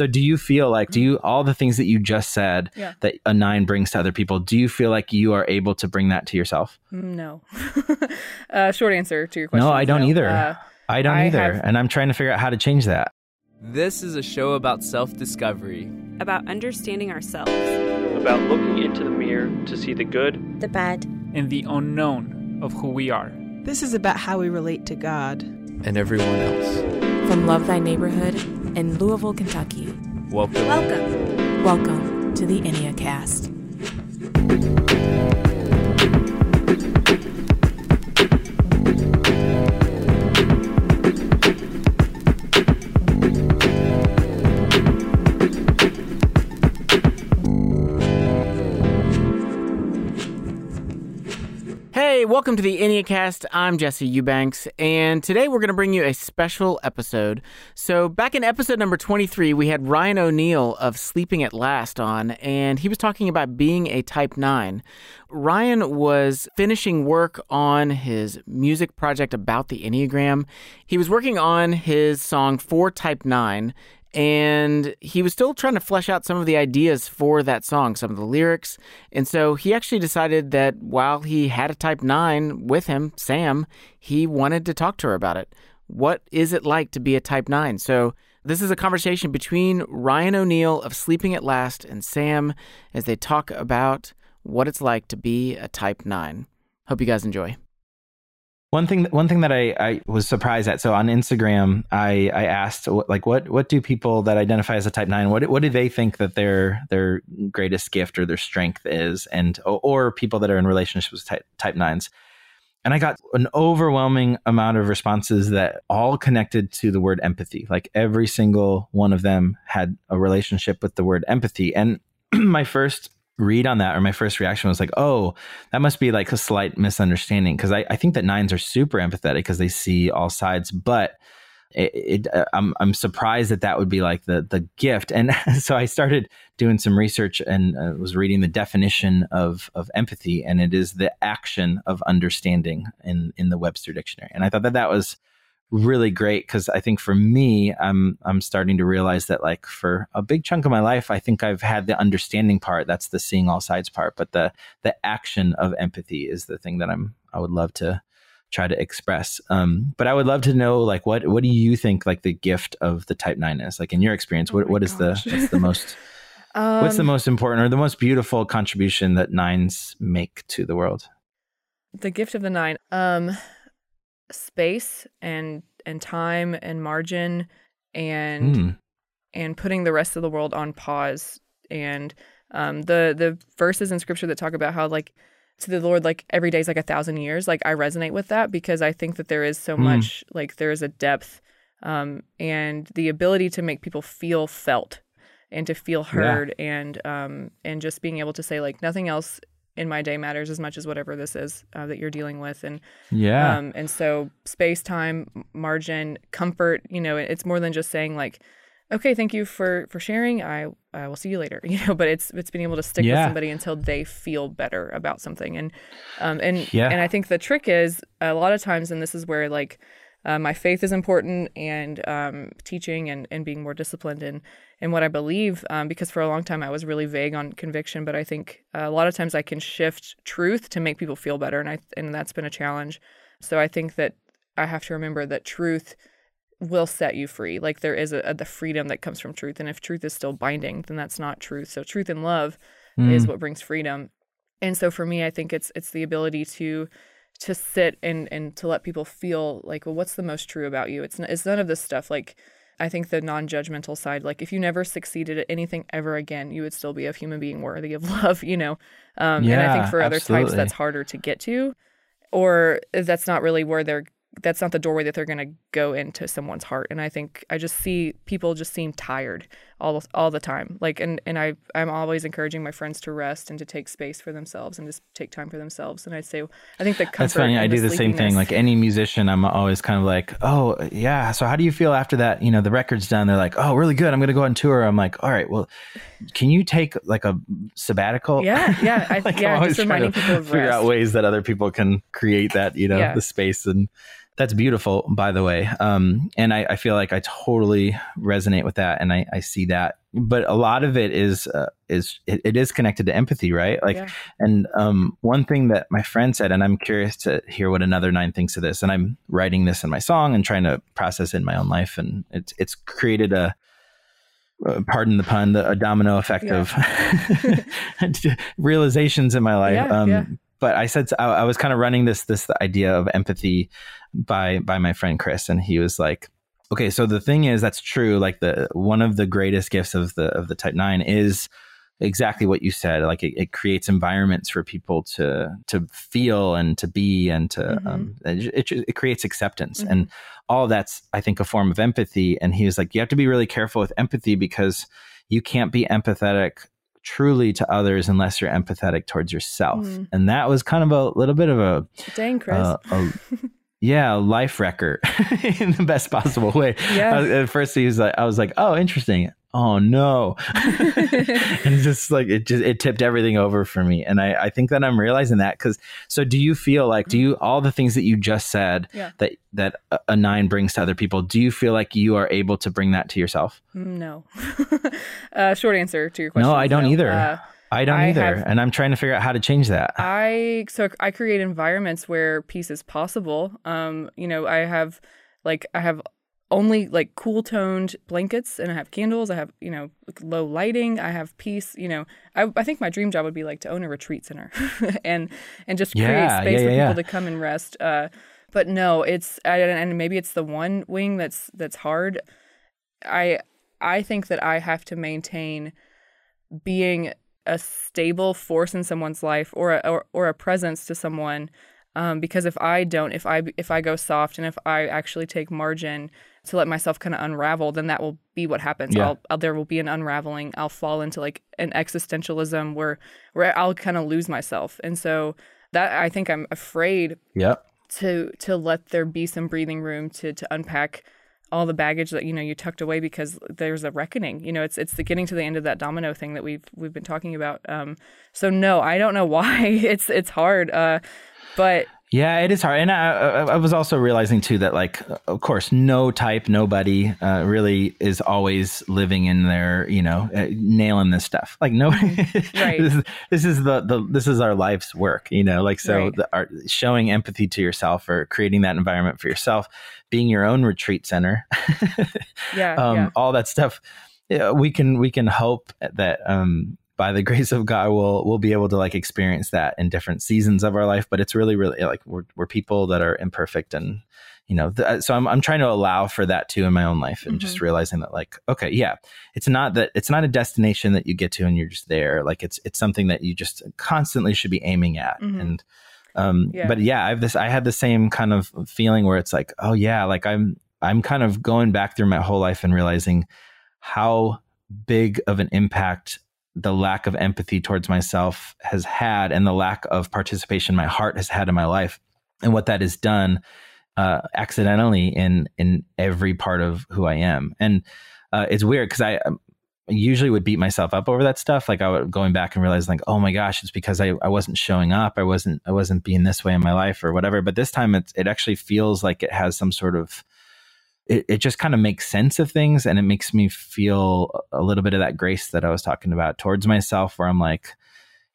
So do you feel like do you all the things that you just said Yeah. that a nine brings to other people? Do you feel like you are able to bring that to yourself? Mm, No. uh, short answer to your question. no, I don't either. Uh, I don't I either, have- and I'm trying to figure out how to change that. This is a show about self discovery. about understanding ourselves. about looking into the mirror to see the good, the bad, and the unknown of who we are. This is about how we relate to God. And everyone else. From Love Thy Neighborhood in Louisville, Kentucky. Welcome. Welcome. Welcome to the Enneacast. Hey, welcome to the Enneacast. I'm Jesse Eubanks, and today we're going to bring you a special episode. So, back in episode number 23, we had Ryan O'Neill of Sleeping at Last on, and he was talking about being a Type 9. Ryan was finishing work on his music project about the Enneagram. He was working on his song for Type 9, and he was still trying to flesh out some of the ideas for that song, some of the lyrics. And so he actually decided that while he had a type 9 with him, Sam, he wanted to talk to her about it. What is it like to be a type 9? So this is a conversation between Ryan O'Neill of Sleeping at Last and Sam as they talk about what it's like to be a type 9. Hope you guys enjoy. One thing, one thing that I, I was surprised at. So on Instagram, I, I asked like, what, what do people that identify as a type nine, what, what do they think that their, their greatest gift or their strength is? And, or, people that are in relationships with type, type nines. And I got an overwhelming amount of responses that all connected to the word empathy. Like every single one of them had a relationship with the word empathy. And my first read on that or my first reaction was like oh that must be like a slight misunderstanding. Because I, I think that nines are super empathetic because they see all sides but it, it uh, I'm, I'm surprised that that would be like the the gift. And so i started doing some research and uh, was reading the definition of of empathy and it is the action of understanding in in the webster dictionary. And i thought that that was really great because I think for me, I'm I'm starting to realize that like for a big chunk of my life, I think I've had the understanding part. That's the seeing all sides part, but the the action of empathy is the thing that I'm I would love to try to express. Um, but I would love to know like what what do you think like the gift of the type nine is like in your experience? Oh What what is gosh. the what's the most what's the Um, most important or the most beautiful contribution that nines make to the world? the gift of the nine um space and and time and margin and Mm. and putting the rest of the world on pause and um the the verses in scripture that talk about how like to the lord like every day is like a thousand years like i resonate with that because i think that there is so Hmm. much like there is a depth um and the ability to make people feel felt and to feel Yeah. heard and um and just being able to say like nothing else in my day matters as much as whatever this is uh, that you're dealing with and Yeah. um, and so space, time, margin, comfort, you know, it's more than just saying like, okay, thank you for for sharing. I I will see you later. You know, but it's it's being able to stick with somebody until they feel better about something. And um and Yeah. and I think the trick is a lot of times, and this is where like uh, my faith is important and um, teaching and, and being more disciplined in, in what I believe. Um, because for a long time I was really vague on conviction, but I think uh, a lot of times I can shift truth to make people feel better, and I and that's been a challenge. So I think that I have to remember that truth will set you free. Like there is a, a the freedom that comes from truth, and if truth is still binding, then that's not truth. So truth and love is Mm. what brings freedom. And so for me, I think it's it's the ability to to sit and and to let people feel like, well, what's the most true about you? It's n- it's none of this stuff. Like I think the non-judgmental side, like if you never succeeded at anything ever again, you would still be a human being worthy of love, you know. Um, and I think for other types, that's harder to get to, or that's not really where they're. That's not the doorway that they're going to go into someone's heart. And I think I just see people just seem tired all all the time. Like, and and I I'm always encouraging my friends to rest and to take space for themselves and just take time for themselves. And I say, I think the comfort. That's funny. I do the same thing. Like any musician, I'm always kind of like, oh, yeah. So how do you feel after that? You know, the record's done. They're like, oh, really good. I'm going to go on tour. I'm like, all right, well, can you take like a sabbatical? Yeah, yeah, I, Like, I'm yeah. always Just trying reminding to people figure out ways that other people can create that, you know, Yeah. the space. And that's beautiful, by the way. Um, and I, I, feel like I totally resonate with that, and I, I see that. But a lot of it is uh, is it, it is connected to empathy, right? Like, yeah. and um, one thing that my friend said, and I'm curious to hear what another nine thinks of this. And I'm writing this in my song and trying to process it in my own life, and it's it's created a uh, pardon the pun, the, a domino effect yeah. of realizations in my life. Yeah, um, yeah. But I said I, I was kind of running this this idea of empathy by by my friend Chris, and he was like, "Okay, so the thing is, that's true. Like the one of the greatest gifts of the of the Type Nine is." exactly what you said like it, it, creates environments for people to to feel and to be and to mm-hmm. um, it, it, creates acceptance mm-hmm. and all that's i think a form of empathy and he was like you have to be really careful with empathy because you can't be empathetic truly to others unless you're empathetic towards yourself mm. and that was kind of a little bit of a dang chris uh, a, yeah life wrecker in the best possible way yeah. Uh, at first he was like i was like oh interesting oh no and just like it just it tipped everything over for me and i i think that i'm realizing that because so do you feel like do you all the things that you just said yeah. that that a nine brings to other people do you feel like you are able to bring that to yourself no uh, short answer to your question no i don't no. either uh, I don't I either, have, and I'm trying to figure out how to change that. I so I create environments where peace is possible. Um, you know, I have like I have only like cool toned blankets and I have candles. I have, you know, low lighting. I have peace. You know, I, I think my dream job would be like to own a retreat center and and just create yeah, space yeah, for yeah, people to come and rest. Uh, but no, it's and maybe it's the one wing that's that's hard. I I think that I have to maintain being a stable force in someone's life or a, or, or a presence to someone um, because if I don't, if I if I go soft and if I actually take margin to let myself kind of unravel, then that will be what happens. Yeah. I'll, I'll, there will be an unraveling. I'll fall into like an existentialism where where I'll kind of lose myself, and so that I think I'm afraid. Yep. To to let there be some breathing room to to unpack all the baggage that you know you tucked away because there's a reckoning. You know, it's it's the getting to the end of that domino thing that we've we've been talking about. Um, so no, I don't know why it's it's hard. Uh, but yeah, it is hard, and I, I, was also realizing too that, like, of course, no type, nobody uh, really is always living in their, you know, uh, nailing this stuff. Like, no, mm-hmm. right. this, is, this is the, the this is our life's work, you know. Like, so right. the, our, showing empathy to yourself or creating that environment for yourself, being your own retreat center, yeah, um, yeah, all that stuff. Yeah, we can we can hope that um, by the grace of God, we'll we'll be able to like experience that in different seasons of our life. But it's really, really like we're we're people that are imperfect, and you know, the, so I'm I'm trying to allow for that too in my own life, and mm-hmm. just realizing that like, okay, yeah, it's not that it's not a destination that you get to and you're just there. Like it's it's something that you just constantly should be aiming at, mm-hmm. and um, yeah. but yeah, I have this I had the same kind of feeling where it's like, oh yeah, like I'm I'm kind of going back through my whole life and realizing how big of an impact the lack of empathy towards myself has had and the lack of participation my heart has had in my life and what that has done uh, accidentally in in every part of who I am. And uh, it's weird because I um, usually would beat myself up over that stuff. Like I would going back and realize like, oh my gosh, it's because I, I wasn't showing up. I wasn't I wasn't being this way in my life or whatever. But this time it it actually feels like it has some sort of it, it just kind of makes sense of things and it makes me feel a little bit of that grace that I was talking about towards myself where I'm like,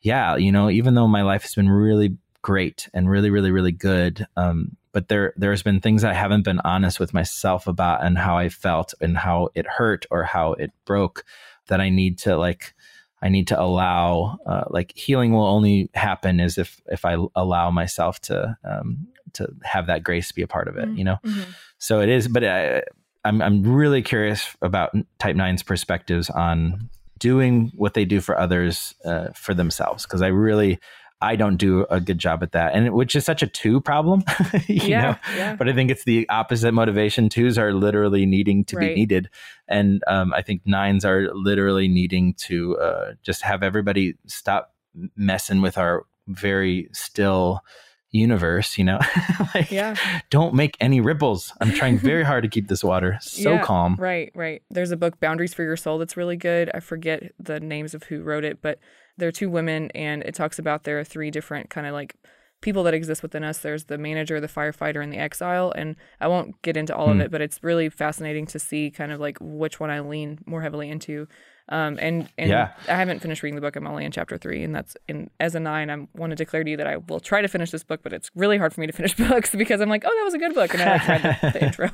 yeah, you know, even though my life has been really great and really, really, really good, um, but there there's been things I haven't been honest with myself about and how I felt and how it hurt or how it broke that I need to like I need to allow uh, like healing will only happen as if if I allow myself to um, to have that grace be a part of it, mm-hmm. you know? Mm-hmm. So it is, but I, I'm, I'm really curious about type nine's perspectives on doing what they do for others uh, for themselves. Cause I really, I don't do a good job at that, and which is such a two problem, you yeah, know. Yeah. But I think it's the opposite motivation. Twos are literally needing to right. be needed, and um, I think nines are literally needing to uh, just have everybody stop messing with our very still universe, you know? like, yeah. Don't make any ripples. I'm trying very hard to keep this water so yeah, calm. Right, right. There's a book, Boundaries for Your Soul, that's really good. I forget the names of who wrote it, but there are two women, and it talks about there are three different kind of like people that exist within us. There's the manager, the firefighter, and the exile. And I won't get into all Hmm. of it, but it's really fascinating to see kind of like which one I lean more heavily into. Um, and and Yeah. I haven't finished reading the book. I'm only in chapter three, and that's in as a nine. I want to declare to you that I will try to finish this book, but it's really hard for me to finish books because I'm like, oh, that was a good book, and I like read the, the intro.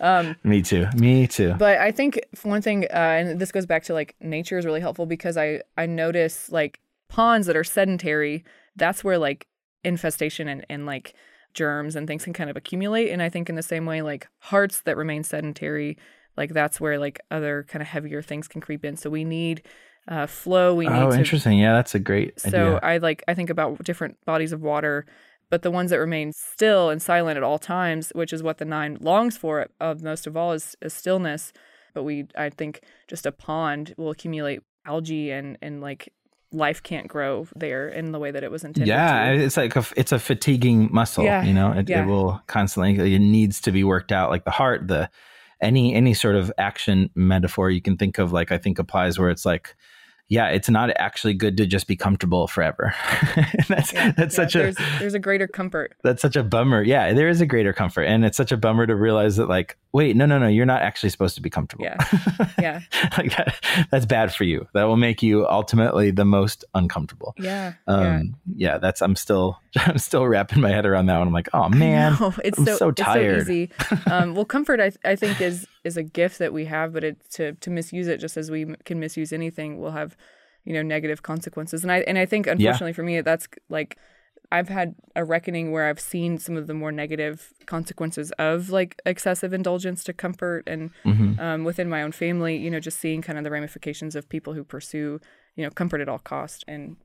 Um, Me too. Me too. but I think one thing, uh, and this goes back to like nature is really helpful because I I notice like ponds that are sedentary. That's where like infestation and and like germs and things can kind of accumulate. And I think in the same way, like hearts that remain sedentary, like that's where like other kind of heavier things can creep in. So we need uh, flow. We need oh, to interesting. Yeah, that's a great so idea. I like I think about different bodies of water, but the ones that remain still and silent at all times, which is what the nine longs for of most of all, is, is stillness. But we, I think, just a pond will accumulate algae and and like life can't grow there in the way that it was intended. yeah, to. it's like a, it's a fatiguing muscle. Yeah, You know, it, yeah. it will constantly. It needs to be worked out. Like the heart, the any any sort of action metaphor you can think of, like I think applies where it's like. Yeah, it's not actually good to just be comfortable forever. that's Yeah, that's yeah, such a there's there's a greater comfort. that's such a bummer. Yeah, there is a greater comfort, and it's such a bummer to realize that, like, wait, no, no, no, you're not actually supposed to be comfortable. Yeah. Yeah. like that, that's bad for you. That will make you ultimately the most uncomfortable. Yeah, yeah. Um, yeah. that's I'm still I'm still wrapping my head around that one. I'm like, oh man, it's I'm so, so It's so tired. easy. Um, well, comfort, I, I think, is is a gift that we have, but it to to misuse it, just as we can misuse anything, will have, you know, negative consequences. And I and I think, unfortunately for me, that's like I've had a reckoning where I've seen some of the more negative consequences of like excessive indulgence to comfort, and Mhm. um, within my own family, you know, just seeing kind of the ramifications of people who pursue, you know, comfort at all cost and.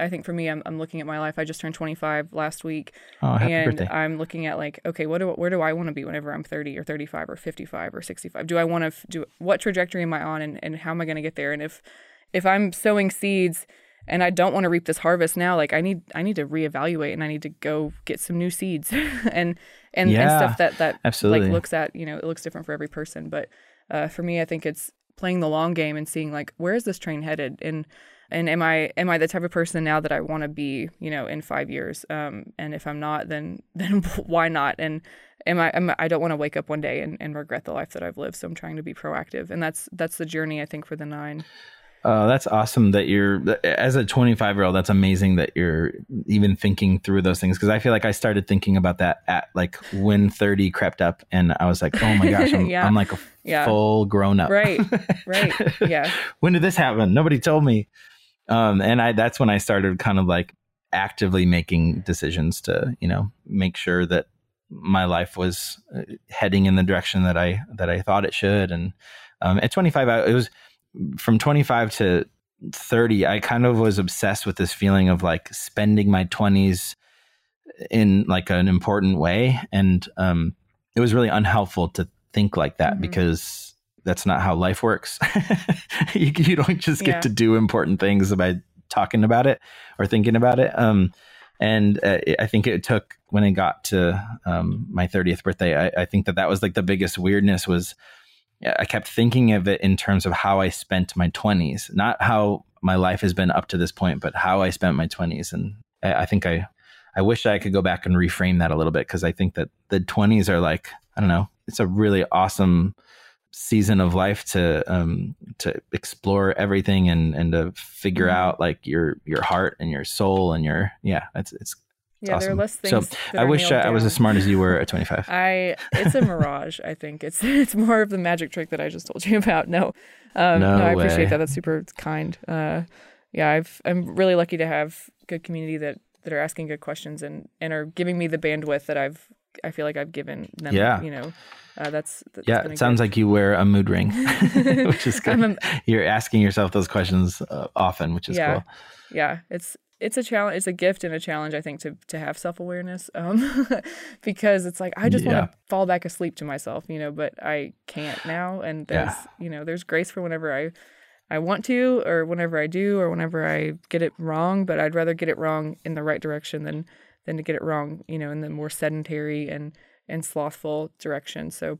I think for me, I'm, I'm looking at my life. I just turned 25 last week, Oh, and birthday. I'm looking at like, okay, what do where do I want to be whenever I'm 30 or 35 or 55 or 65? Do I want to f- do what trajectory am I on, and, and how am I going to get there? And if if I'm sowing seeds and I don't want to reap this harvest now, like I need I need to reevaluate and I need to go get some new seeds and and, and stuff that that absolutely. like looks at you know it looks different for every person, but uh, for me, I think it's playing the long game and seeing like where is this train headed and and am I am I the type of person now that I want to be you know in five years um and if I'm not then then why not and am I am, I don't want to wake up one day and, and regret the life that I've lived so I'm trying to be proactive and that's that's the journey I think for the nine Oh, that's awesome that you're as a 25 year old. That's amazing that you're even thinking through those things because I feel like I started thinking about that at like when 30 crept up, and I was like, oh my gosh, I'm, Yeah. I'm like a Yeah. full grown up. right right yeah when did this happen? Nobody told me. Um, and I that's when I started kind of like actively making decisions to you know make sure that my life was uh, heading in the direction that I that I thought it should. And um, at 25, I, it was from 25 to 30. I kind of was obsessed with this feeling of like spending my 20s in like an important way, and um, it was really unhelpful to think like that Mhm. because that's not how life works. you, you don't just get Yeah. to do important things by talking about it or thinking about it. Um, and uh, I think it took when it got to um, my 30th birthday. I, I think that that was like the biggest weirdness was I kept thinking of it in terms of how I spent my 20s, not how my life has been up to this point, but how I spent my 20s. And I, I think I, I wish I could go back and reframe that a little bit because I think that the 20s are like, I don't know, it's a really awesome season of life to um to explore everything and and to figure Mhm. out like your your heart and your soul and your yeah it's it's yeah there are awesome. less So, things that I wish I, I was as smart as you were at 25 I it's a mirage. I think it's it's more of the magic trick that I just told you about. No, um, No I way. appreciate that. That's super kind. Uh, yeah, I've I'm really lucky to have good community that that are asking good questions and and are giving me the bandwidth that I've I feel like I've given them. Yeah. you know, uh, that's, that's yeah it sounds good- like you wear a mood ring which is good a- you're asking yourself those questions uh, often which is yeah, cool yeah. It's it's a challenge. It's a gift and a challenge. I think to to have self awareness, um, because it's like I just Yeah. want to fall back asleep to myself, you know, but I can't now. And there's Yeah. you know there's grace for whenever I I want to, or whenever I do, or whenever I get it wrong. But I'd rather get it wrong in the right direction than than to get it wrong, you know, in the more sedentary and and slothful direction. So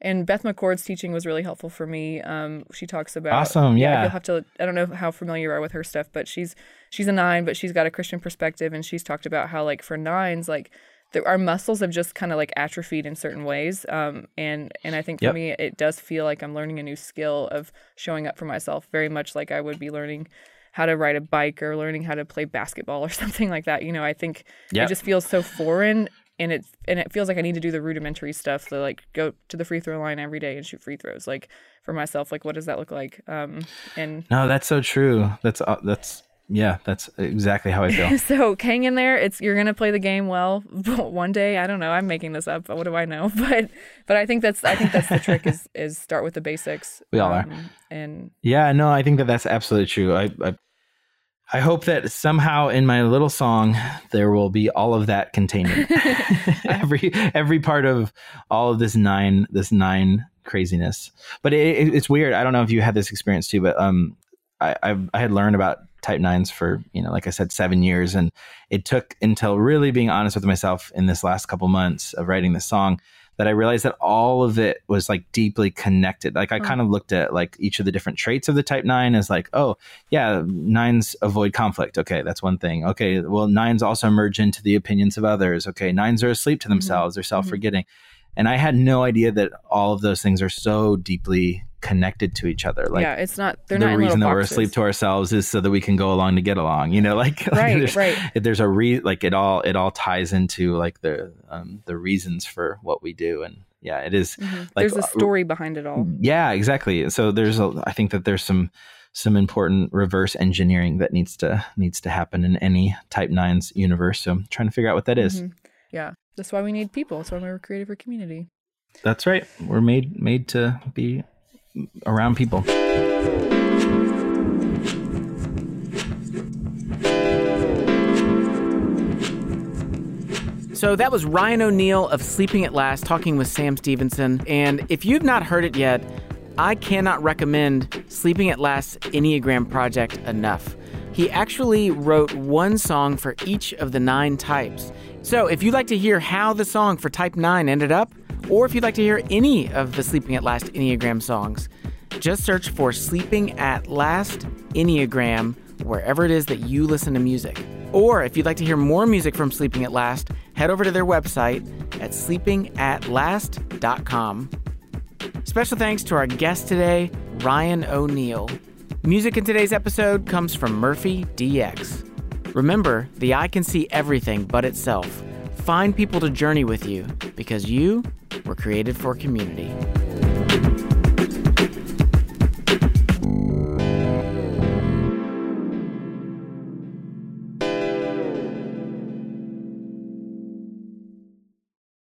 and Beth McCord's teaching was really helpful for me. Um, she talks about Awesome, yeah. You'll have to. I don't know how familiar you are with her stuff, but she's she's a nine, but she's got a Christian perspective, and she's talked about how like for nines, like the, our muscles have just kind of like atrophied in certain ways. Um, and and I think for Yep. me, it does feel like I'm learning a new skill of showing up for myself, very much like I would be learning how to ride a bike or learning how to play basketball or something like that. You know, I think Yep. it just feels so foreign. And it and it feels like I need to do the rudimentary stuff, to like go to the free throw line every day and shoot free throws. Like for myself, like what does that look like? Um, and No, that's so true. That's uh, that's yeah, that's exactly how I feel. so hang in there. It's you're gonna play the game well one day. I don't know. I'm making this up. What do I know? But but I think that's I think that's the trick is is start with the basics. We all are. And Yeah, no, I think that that's absolutely true. I, I I hope that somehow in my little song there will be all of that contained. every every part of all of this nine this nine craziness. But it, it, it's weird. I don't know if you had this experience too, but um, I I've, I had learned about type nines for you know like I said seven years, and it took until really being honest with myself in this last couple months of writing this song that I realized that all of it was like deeply connected. Like I hmm. kind of looked at like each of the different traits of the type nine as like, oh yeah, nines avoid conflict. Okay, that's one thing. Okay, well nines also merge into the opinions of others. Okay, nines are asleep to mm-hmm. themselves. They're mm-hmm. self forgetting. And I had no idea that all of those things are so deeply connected to each other. Like yeah, it's not. They're the not reason that we're asleep to ourselves is so that we can go along to get along. You know, like, like Right, there's, right. There's a re like it all it all ties into like the um the reasons for what we do, and yeah, it is. Like, Mm-hmm. There's a uh, story behind it all. Yeah, exactly. So there's a I think that there's some some important reverse engineering that needs to needs to happen in any type nines universe. So I'm trying to figure out what that is. Mhm. Yeah, that's why we need people. That's why we're created for community. That's right. We're made made to be around people. So that was Ryan O'Neill of Sleeping at Last talking with Sam Stevenson. And if you've not heard it yet, I cannot recommend Sleeping at Last's Enneagram project enough. He actually wrote one song for each of the nine types. So if you'd like to hear how the song for Type 9 ended up, or if you'd like to hear any of the Sleeping at Last Enneagram songs, just search for Sleeping at Last Enneagram wherever it is that you listen to music. Or if you'd like to hear more music from Sleeping at Last, head over to their website at sleepingatlast.com. Special thanks to our guest today, Ryan O'Neill. Music in today's episode comes from Murphy DX. Remember, the eye can see everything but itself. Find people to journey with you because you were created for community.